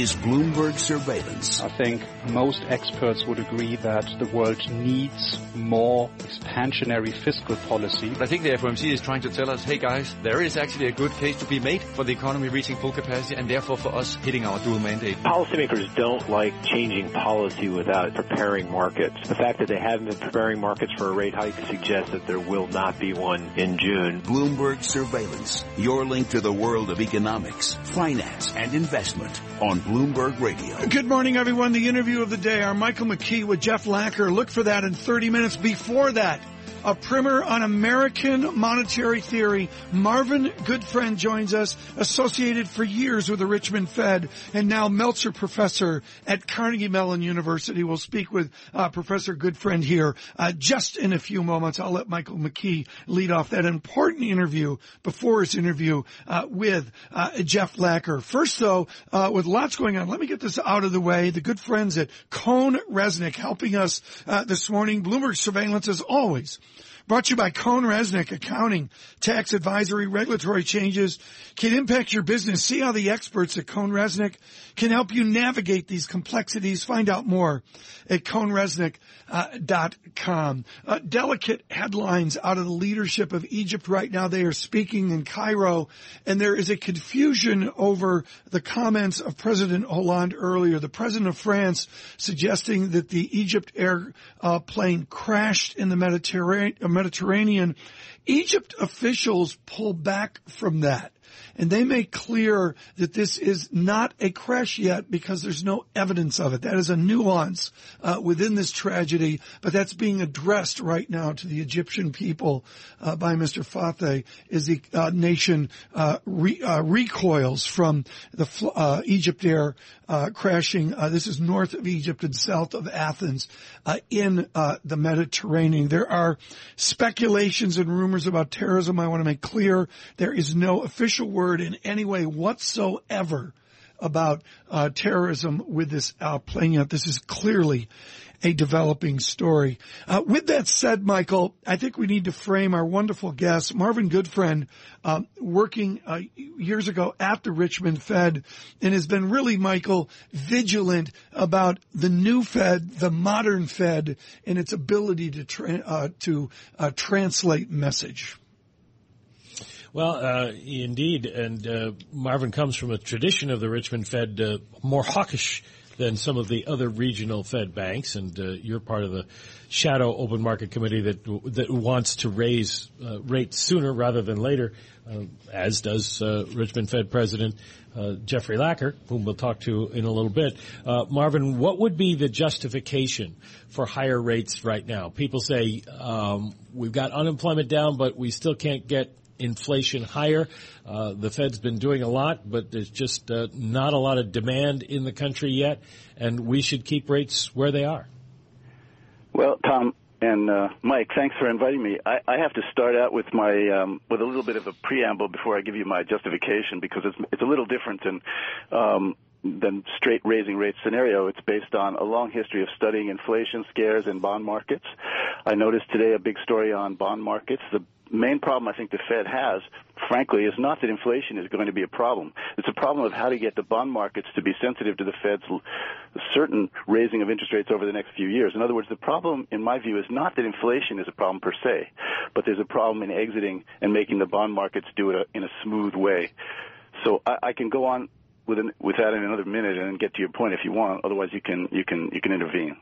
is Bloomberg Surveillance. I think most experts would agree that the world needs more expansionary fiscal policy. I think the FOMC is trying to tell us, hey guys, there is actually a good case to be made for the economy reaching full capacity and therefore for us hitting our dual mandate. Policymakers don't like changing policy without preparing markets. The fact that they haven't been preparing markets for a rate hike suggests that there will not be one in June. Bloomberg Surveillance, your link to the world of economics, finance, and investment on Bloomberg Radio. Good morning, everyone. The interview of the day, our Michael McKee with Jeff Lacker. Look for that in 30 minutes. Before that, a primer on American monetary theory. Marvin Goodfriend joins us, associated for years with the Richmond Fed and now Meltzer professor at Carnegie Mellon University. We'll speak with uh, Professor Goodfriend here uh, just in a few moments. I'll let Michael McKee lead off that important interview before his interview uh, with uh, Jeff Lacker. First, though, uh, with lots going on, let me get this out of the way. The good friends at Cone Resnick helping us uh, this morning. Bloomberg Surveillance, as always, Brought to you by CohnReznick Accounting, Tax Advisory, Regulatory Changes can impact your business. See how the experts at CohnReznick can help you navigate these complexities. Find out more at cohnresnick.com. Uh, uh, delicate headlines out of the leadership of Egypt right now. They are speaking in Cairo and there is a confusion over the comments of President Hollande earlier. The president of France suggesting that the Egypt airplane uh, crashed in the Mediterranean Mediterranean. Egypt officials pull back from that. And they make clear that this is not a crash yet because there's no evidence of it. That is a nuance uh, within this tragedy, but that's being addressed right now to the Egyptian people uh, by Mr. Fathi as the uh, nation uh, re- uh, recoils from the uh, Egypt Air crashing. this is north of Egypt and south of Athens in the Mediterranean. There are speculations and rumors about terrorism. I want to make clear there is no official word in any way whatsoever about uh, terrorism with this uh, playing out. This is clearly a developing story. Uh, with that said, Michael, I think we need to frame our wonderful guest, Marvin Goodfriend, um, working uh, years ago at the Richmond Fed, and has been really, Michael, vigilant about the new Fed, the modern Fed, and its ability to tra- uh, to uh, translate message. Well, uh, indeed, and uh, Marvin comes from a tradition of the Richmond Fed uh, more hawkish than some of the other regional Fed banks, and uh, you're part of the shadow open market committee that that wants to raise uh, rates sooner rather than later, uh, as does Richmond Fed President Jeffrey Lacker, whom we'll talk to in a little bit. Marvin, what would be the justification for higher rates right now? People say um, we've got unemployment down, but we still can't get inflation higher. Uh, the Fed's been doing a lot, but there's just uh, not a lot of demand in the country yet, and we should keep rates where they are. Well, Tom and uh, Mike, thanks for inviting me. I, I have to start out with my um, with a little bit of a preamble before I give you my justification because it's it's a little different than um, than straight raising rates scenario. It's based on a long history of studying inflation scares in bond markets. I noticed today a big story on bond markets. The main problem I think the Fed has, frankly, is not that inflation is going to be a problem. It's a problem of how to get the bond markets to be sensitive to the Fed's certain raising of interest rates over the next few years. In other words, the problem, in my view, is not that inflation is a problem per se, but there's a problem in exiting and making the bond markets do it uh, in a smooth way. So I, I can go on with, an, with that in another minute and get to your point if you want. Otherwise, you can you can you can intervene.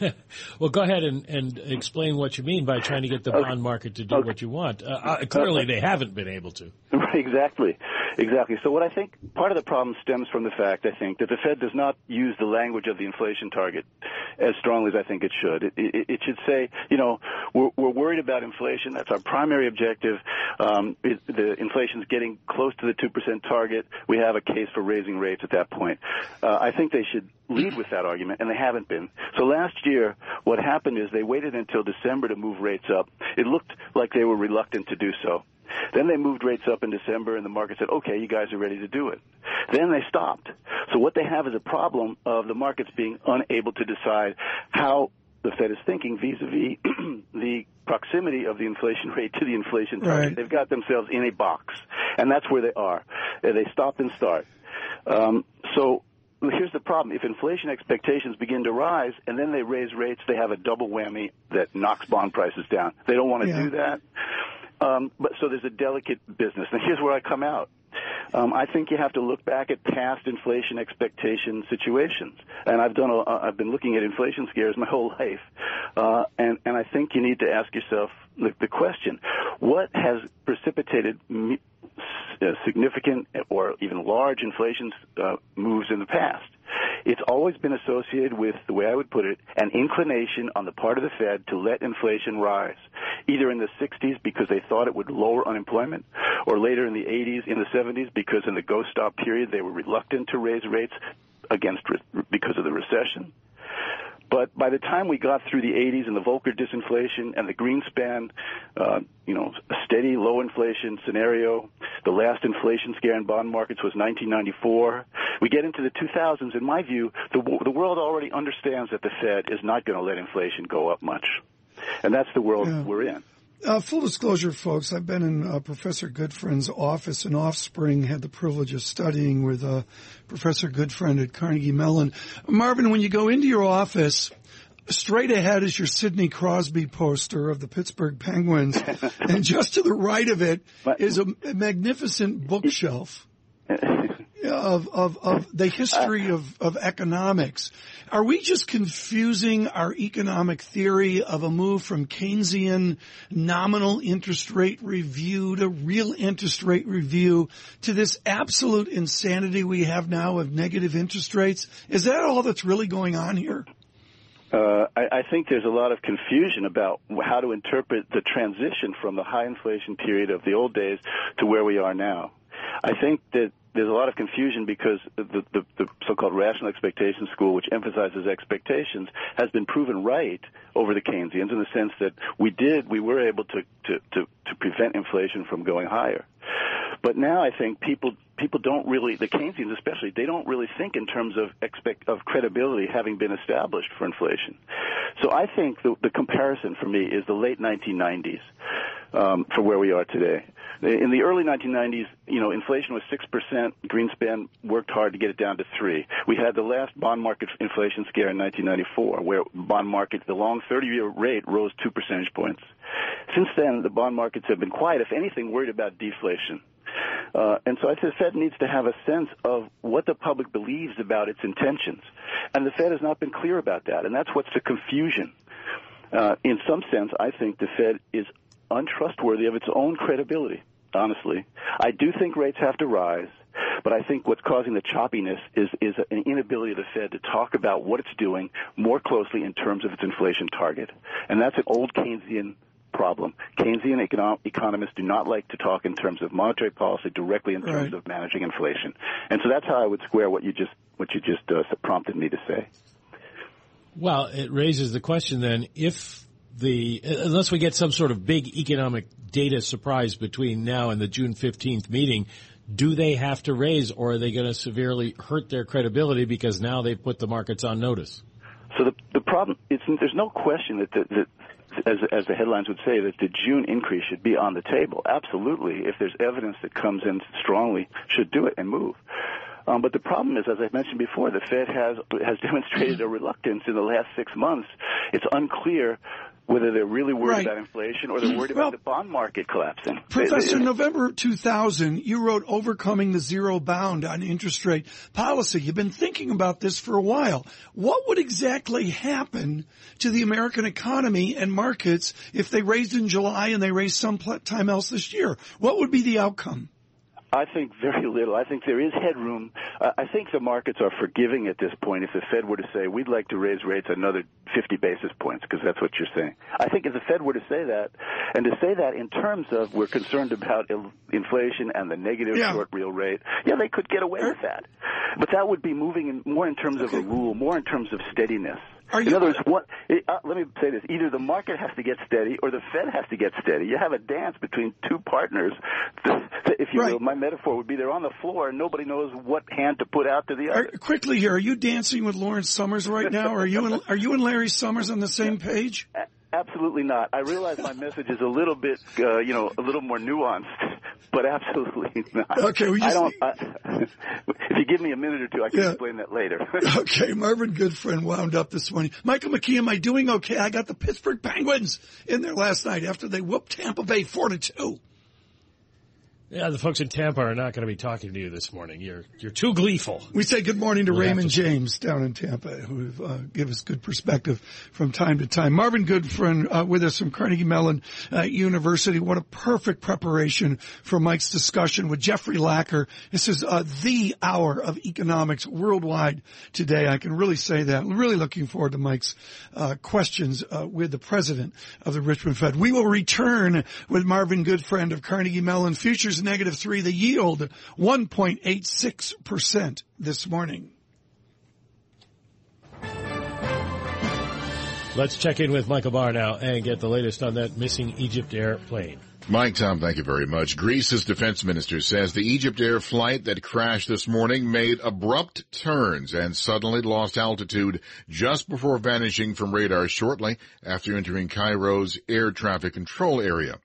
well, go ahead and, and explain what you mean by trying to get the bond market to do okay. what you want. Uh, uh, clearly, they haven't been able to. exactly, exactly. So, what I think part of the problem stems from the fact, I think, that the Fed does not use the language of the inflation target as strongly as I think it should. It, it, it should say, you know, we're, we're, worried about inflation. That's our primary objective. Um, it, the inflation's getting close to the two percent target. We have a case for raising rates at that point. Uh, I think they should lead with that argument, and they haven't been. So last year, what happened is they waited until December to move rates up. It looked like they were reluctant to do so. Then they moved rates up in December, and the market said, okay, you guys are ready to do it. Then they stopped. So what they have is a problem of the markets being unable to decide how the Fed is thinking vis-a-vis the proximity of the inflation rate to the inflation target. Right. They've got themselves in a box, and that's where they are. They stop and start. Um, so here's the problem. If inflation expectations begin to rise and then they raise rates, they have a double whammy that knocks bond prices down. They don't want to Yeah. do that. Um, but so there's a delicate business. And here's where I come out. Um, I think you have to look back at past inflation expectation situations, and I've done. A, I've been looking at inflation scares my whole life, uh, and and I think you need to ask yourself the, the question: What has precipitated uh, significant or even large inflation uh, moves in the past? It's always been associated with the way I would put it, an inclination on the part of the Fed to let inflation rise, either in the 60s because they thought it would lower unemployment, or later in the 80s, in the 70s because in the go stop period they were reluctant to raise rates against because of the recession. But by the time we got through the 80s and the Volcker disinflation and the Greenspan, uh, you know, steady low inflation scenario, the last inflation scare in bond markets was 1994. We get into the 2000s. In my view, the, the world already understands that the Fed is not going to let inflation go up much, and that's the world Yeah. we're in. Uh, full disclosure, folks, I've been in uh, Professor Goodfriend's office in Offspring, had the privilege of studying with uh, Professor Goodfriend at Carnegie Mellon. Marvin, when you go into your office, straight ahead is your Sidney Crosby poster of the Pittsburgh Penguins, and just to the right of it is a magnificent bookshelf of, of, of the history of, of economics. Are we just confusing our economic theory of a move from Keynesian nominal interest rate review to real interest rate review to this absolute insanity we have now of negative interest rates? Is that all that's really going on here? Uh, I, I think there's a lot of confusion about how to interpret the transition from the high inflation period of the old days to where we are now. I think that there's a lot of confusion because the, the, the so-called rational expectation school, which emphasizes expectations, has been proven right over the Keynesians in the sense that we did, we were able to, to, to, to prevent inflation from going higher. But now I think people people don't really the Keynesians especially they don't really think in terms of expect of credibility having been established for inflation. So I think the, the comparison for me is the late 1990s um, for where we are today. In the early 1990s, you know, inflation was six percent. Greenspan worked hard to get it down to three. We had the last bond market inflation scare in 1994, where bond market the long 30-year rate rose two percentage points. Since then, the bond markets have been quiet. If anything, worried about deflation. Uh, and so I think the Fed needs to have a sense of what the public believes about its intentions. And the Fed has not been clear about that. And that's what's the confusion. Uh, in some sense, I think the Fed is untrustworthy of its own credibility, honestly. I do think rates have to rise. But I think what's causing the choppiness is, is an inability of the Fed to talk about what it's doing more closely in terms of its inflation target. And that's an old Keynesian problem. Keynesian econo- economists do not like to talk in terms of monetary policy directly in terms Right. of managing inflation. And so that's how I would square what you just what you just uh, prompted me to say. Well, it raises the question then if the unless we get some sort of big economic data surprise between now and the June 15th meeting, do they have to raise or are they going to severely hurt their credibility because now they've put the markets on notice? So the the problem it's there's no question that the, that as as the headlines would say that the June increase should be on the table. Absolutely, if there's evidence that comes in strongly, should do it and move. Um, but the problem is, as I mentioned before, the Fed has has demonstrated a reluctance in the last six months. It's unclear whether they're really worried Right. about inflation or they're worried Well- about the bond market collapsing. Professor, They- they- November 2000, you wrote Overcoming the Zero Bound on Interest Rate Policy. You've been thinking about this for a while. What would exactly happen to the American economy and markets if they raised in July and they raised sometime else this year? What would be the outcome? I think very little. I think there is headroom. Uh, I think the markets are forgiving at this point if the Fed were to say, we'd like to raise rates another 50 basis points, because that's what you're saying. I think if the Fed were to say that, and to say that in terms of we're concerned about il- inflation and the negative Yeah. short real rate, yeah, they could get away with that. But that would be moving in, more in terms of a rule, more in terms of steadiness. Are in you- other words, what? Uh, let me say this: either the market has to get steady, or the Fed has to get steady. You have a dance between two partners. If you Right. will, my metaphor would be they're on the floor and nobody knows what hand to put out to the Are, other. quickly here, are you dancing with Lawrence Summers right now? Are you and, are you and Larry Summers on the same page? Absolutely not. I realize my message is a little bit, uh, you know, a little more nuanced, but absolutely not. Okay, we just, I don't. I, if you give me a minute or two, I can Yeah. explain that later. okay, Marvin Goodfriend wound up this morning. Michael McKee, am I doing okay? I got the Pittsburgh Penguins in there last night after they whooped Tampa Bay four to two. Yeah, the folks in Tampa are not going to be talking to you this morning. You're you're too gleeful. We say good morning to We'll Raymond to- James down in Tampa, who uh, give us good perspective from time to time. Marvin Goodfriend uh, with us from Carnegie Mellon uh, University. What a perfect preparation for Mike's discussion with Jeffrey Lacker. This is uh, the hour of economics worldwide today. I can really say that. I'm really looking forward to Mike's uh, questions uh, with the president of the Richmond Fed. We will return with Marvin Goodfriend of Carnegie Mellon. Futures negative three. The yield 1.86% this morning. Let's check in with Michael Barr now and get the latest on that missing Egypt airplane. Mike, Tom, thank you very much. Greece's defense minister says the Egypt Air flight that crashed this morning made abrupt turns and suddenly lost altitude just before vanishing from radar shortly after entering Cairo's air traffic control area.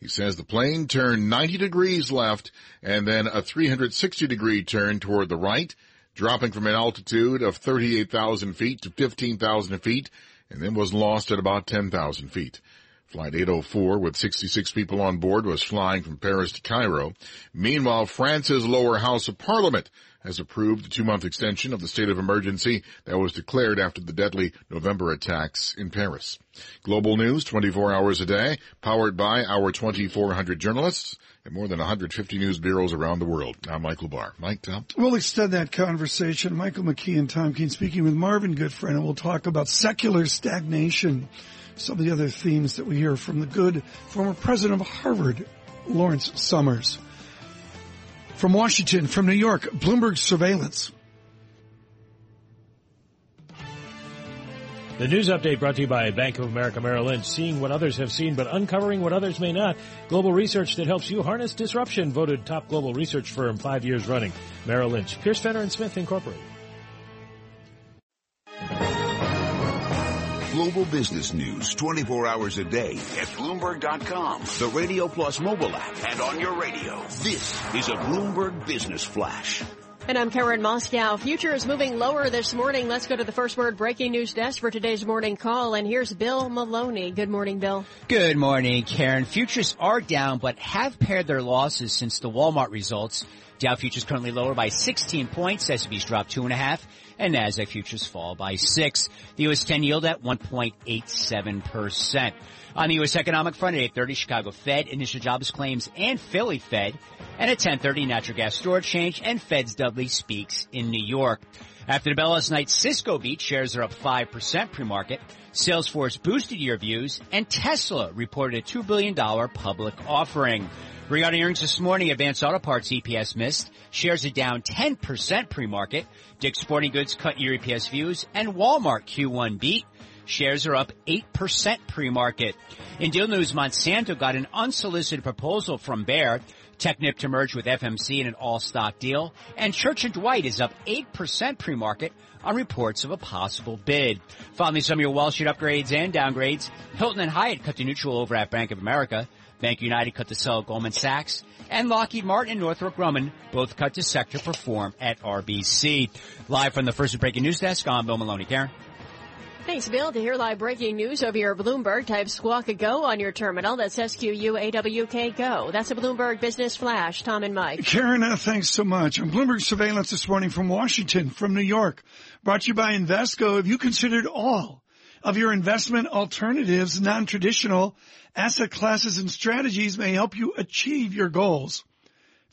He says the plane turned 90 degrees left and then a 360 degree turn toward the right, dropping from an altitude of 38,000 feet to 15,000 feet and then was lost at about 10,000 feet. Flight 804 with 66 people on board was flying from Paris to Cairo. Meanwhile, France's lower house of parliament has approved the two-month extension of the state of emergency that was declared after the deadly November attacks in Paris. Global news 24 hours a day, powered by our 2,400 journalists and more than 150 news bureaus around the world. I'm Michael Barr. Mike, Tom? We'll extend that conversation. Michael McKee and Tom Keene speaking with Marvin Goodfriend, and we'll talk about secular stagnation, some of the other themes that we hear from the good former president of Harvard, Lawrence Summers. From Washington, from New York, Bloomberg Surveillance. The news update brought to you by Bank of America Merrill Lynch, seeing what others have seen but uncovering what others may not. Global research that helps you harness disruption, voted top global research firm five years running. Merrill Lynch, Pierce Fenner and Smith Incorporated. Global business news 24 hours a day at Bloomberg.com, the Radio Plus mobile app, and on your radio. This is a Bloomberg Business Flash. And I'm Karen Moskow. Futures moving lower this morning. Let's go to the first word breaking news desk for today's morning call. And here's Bill Maloney. Good morning, Bill. Good morning, Karen. Futures are down, but have paired their losses since the Walmart results. Dow futures currently lower by 16 points. S&P's dropped two and a half, and Nasdaq futures fall by six. The U.S. 10 yield at 1.87 percent. On the U.S. economic front at 8:30, Chicago Fed initial jobs claims and Philly Fed, and at 10:30, natural gas storage change and Fed's Dudley speaks in New York. After the bell last night, Cisco beat shares are up 5% pre-market. Salesforce boosted year views, and Tesla reported a $2 billion public offering. Regarding earnings this morning, Advance Auto Parts EPS missed. Shares are down 10% pre-market. Dick's Sporting Goods cut year EPS views, and Walmart Q1 beat. Shares are up 8% pre-market. In deal news, Monsanto got an unsolicited proposal from Bayer, Technip to merge with FMC in an all-stock deal, and Church & Dwight is up 8% pre-market on reports of a possible bid. Finally, some of your Wall Street upgrades and downgrades. Hilton and Hyatt cut to neutral over at Bank of America. BankUnited cut to sell Goldman Sachs. And Lockheed Martin and Northrop Grumman both cut to sector perform at RBC. Live from the first breaking news desk, I'm Bill Maloney. Karen? Thanks, Bill. To hear live breaking news over your Bloomberg, type Squawk a Go on your terminal. That's S-Q-U-A-W-K Go. That's a Bloomberg Business Flash. Tom and Mike. Karen, uh, thanks so much. On Bloomberg Surveillance this morning from Washington, from New York, brought to you by Invesco. Have you considered all of your investment alternatives, non-traditional asset classes and strategies may help you achieve your goals?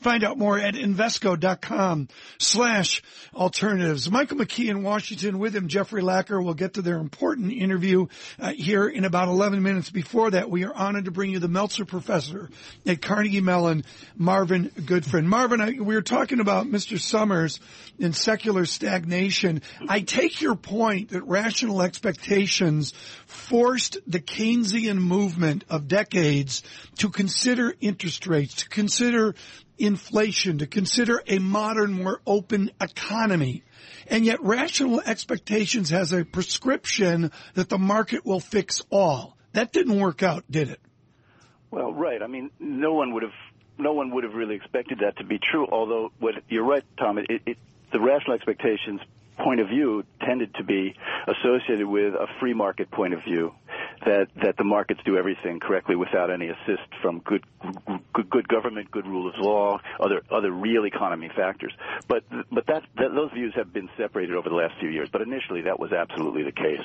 Find out more at Invesco.com slash alternatives. Michael McKee in Washington with him, Jeffrey Lacker. We'll get to their important interview uh, here in about 11 minutes. Before that, we are honored to bring you the Meltzer professor at Carnegie Mellon, Marvin Goodfriend. Marvin, I, we were talking about Mr. Summers and secular stagnation. I take your point that rational expectations forced the Keynesian movement of decades to consider interest rates, to consider inflation, to consider a modern, more open economy. And yet rational expectations has a prescription that the market will fix all. That didn't work out, did it? Well, right. I mean, no one would have no one would have really expected that to be true. Although, what you're right, Tom. It, it, the rational expectations point of view tended to be associated with a free market point of view that that the markets do everything correctly without any assist from good good, good government, good rule of law, other other real economy factors. But but that, that those views have been separated over the last few years. But initially, that was absolutely the case.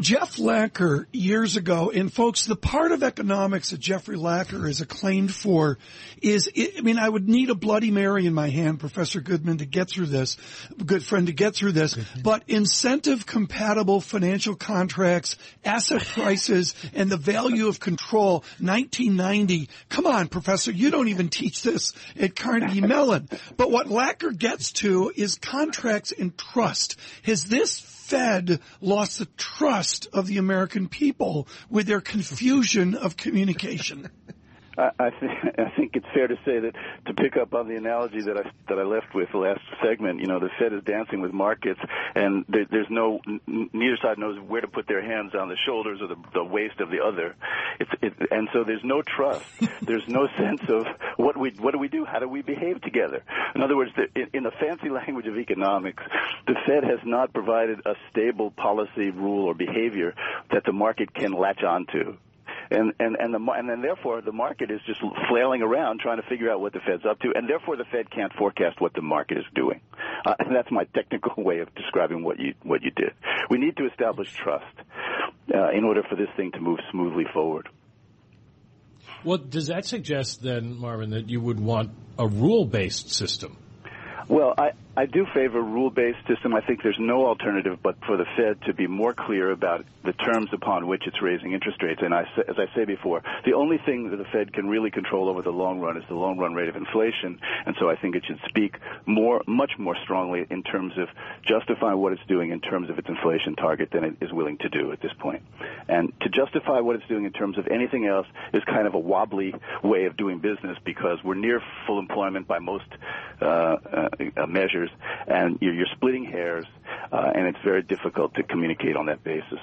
Jeff Lacker years ago, and folks, the part of economics that Jeffrey Lacker is acclaimed for is, I mean, I would need a Bloody Mary in my hand, Professor Goodman, to get through this, good friend, to get through this. But incentive compatible financial contracts, asset prices, and the value of control, 1990. Come on, Professor, you don't even teach this at Carnegie Mellon. But what Lacker gets to is contracts and trust. Has this Fed lost the trust of the American people with their confusion of communication. I, th- I think it's fair to say that to pick up on the analogy that I that I left with the last segment, you know, the Fed is dancing with markets, and there, there's no n- neither side knows where to put their hands on the shoulders or the, the waist of the other. It's it, and so there's no trust. there's no sense of what we what do we do? How do we behave together? In other words, the, in, in the fancy language of economics, the Fed has not provided a stable policy rule or behavior that the market can latch onto and and and the and then therefore the market is just flailing around trying to figure out what the Fed's up to, and therefore the Fed can't forecast what the market is doing. Uh, and that's my technical way of describing what you what you did. We need to establish trust uh, in order for this thing to move smoothly forward. Well, does that suggest then, Marvin, that you would want a rule-based system? Well, I, I do favor a rule-based system. I think there's no alternative but for the Fed to be more clear about the terms upon which it's raising interest rates. And I, as I say before, the only thing that the Fed can really control over the long run is the long run rate of inflation. And so I think it should speak more, much more strongly in terms of justifying what it's doing in terms of its inflation target than it is willing to do at this point. And to justify what it's doing in terms of anything else is kind of a wobbly way of doing business because we're near full employment by most uh, uh, uh, measures, and you're, you're splitting hairs, uh, and it's very difficult to communicate on that basis.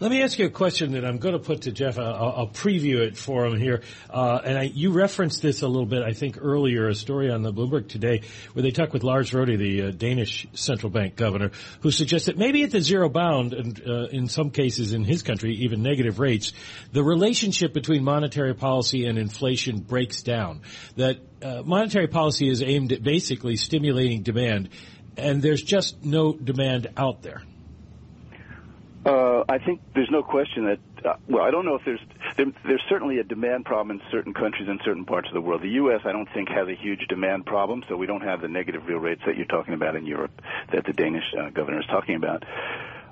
Let me ask you a question that I'm going to put to Jeff. I'll, I'll preview it for him here. Uh, and I, you referenced this a little bit, I think, earlier, a story on the Bloomberg today where they talked with Lars Rohde, the uh, Danish central bank governor, who suggests that maybe at the zero bound, and uh, in some cases in his country, even negative rates, the relationship between monetary policy and inflation breaks down. That uh, monetary policy is aimed at basically stimulating demand, and there's just no demand out there. Uh, I think there's no question that. Uh, well, I don't know if there's there, there's certainly a demand problem in certain countries in certain parts of the world. The U.S. I don't think has a huge demand problem, so we don't have the negative real rates that you're talking about in Europe that the Danish uh, governor is talking about.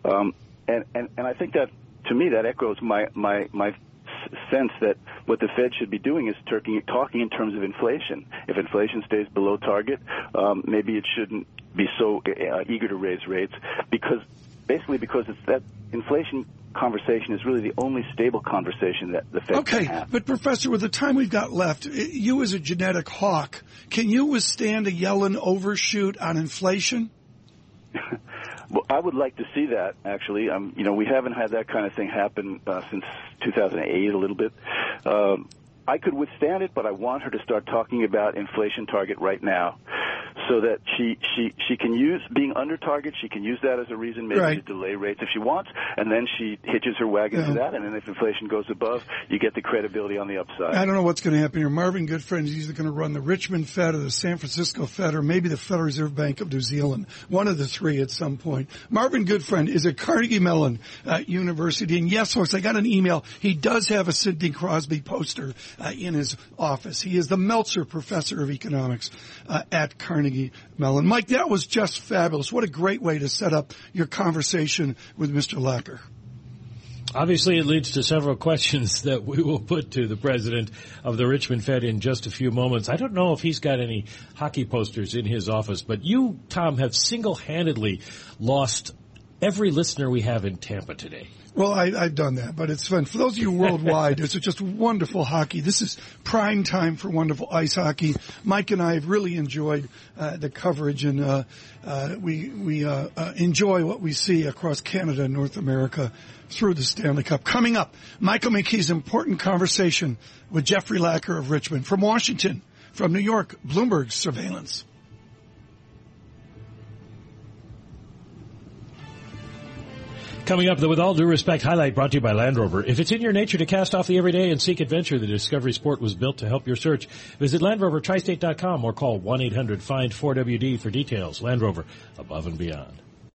Um, and, and and I think that to me that echoes my my my sense that what the Fed should be doing is talking, talking in terms of inflation. If inflation stays below target, um, maybe it shouldn't be so uh, eager to raise rates because basically because it's that inflation conversation is really the only stable conversation that the Fed has. okay, can have. but Professor, with the time we've got left, you as a genetic hawk, can you withstand a Yellen overshoot on inflation? well, I would like to see that actually. Um, you know, we haven't had that kind of thing happen uh, since 2008 a little bit. Um, I could withstand it, but I want her to start talking about inflation target right now so that she she she can use being under target. She can use that as a reason maybe right. to delay rates if she wants, and then she hitches her wagon yeah. to that. And then if inflation goes above, you get the credibility on the upside. I don't know what's going to happen here. Marvin Goodfriend is either going to run the Richmond Fed or the San Francisco Fed or maybe the Federal Reserve Bank of New Zealand. One of the three at some point. Marvin Goodfriend is at Carnegie Mellon uh, University, and yes, folks, I got an email. He does have a Sidney Crosby poster uh, in his office. He is the Meltzer Professor of Economics uh, at Carnegie Mellon. Mike, that was just fabulous. What a great way to set up your conversation with Mr. Lacker. Obviously, it leads to several questions that we will put to the president of the Richmond Fed in just a few moments. I don't know if he's got any hockey posters in his office, but you, Tom, have single-handedly lost every listener we have in Tampa today. Well, I, have done that, but it's fun. For those of you worldwide, it's just wonderful hockey. This is prime time for wonderful ice hockey. Mike and I have really enjoyed uh, the coverage, and uh, uh, we we uh, uh, enjoy what we see across Canada and North America through the Stanley Cup. Coming up, Michael McKee's important conversation with Jeffrey Lacker of Richmond. From Washington, from New York, Bloomberg Surveillance. Coming up, the With All Due Respect highlight brought to you by Land Rover. If it's in your nature to cast off the everyday and seek adventure, the Discovery Sport was built to help your search. Visit LandRoverTristate.com or call 1-800-FIND-4WD for details. Land Rover, above and beyond.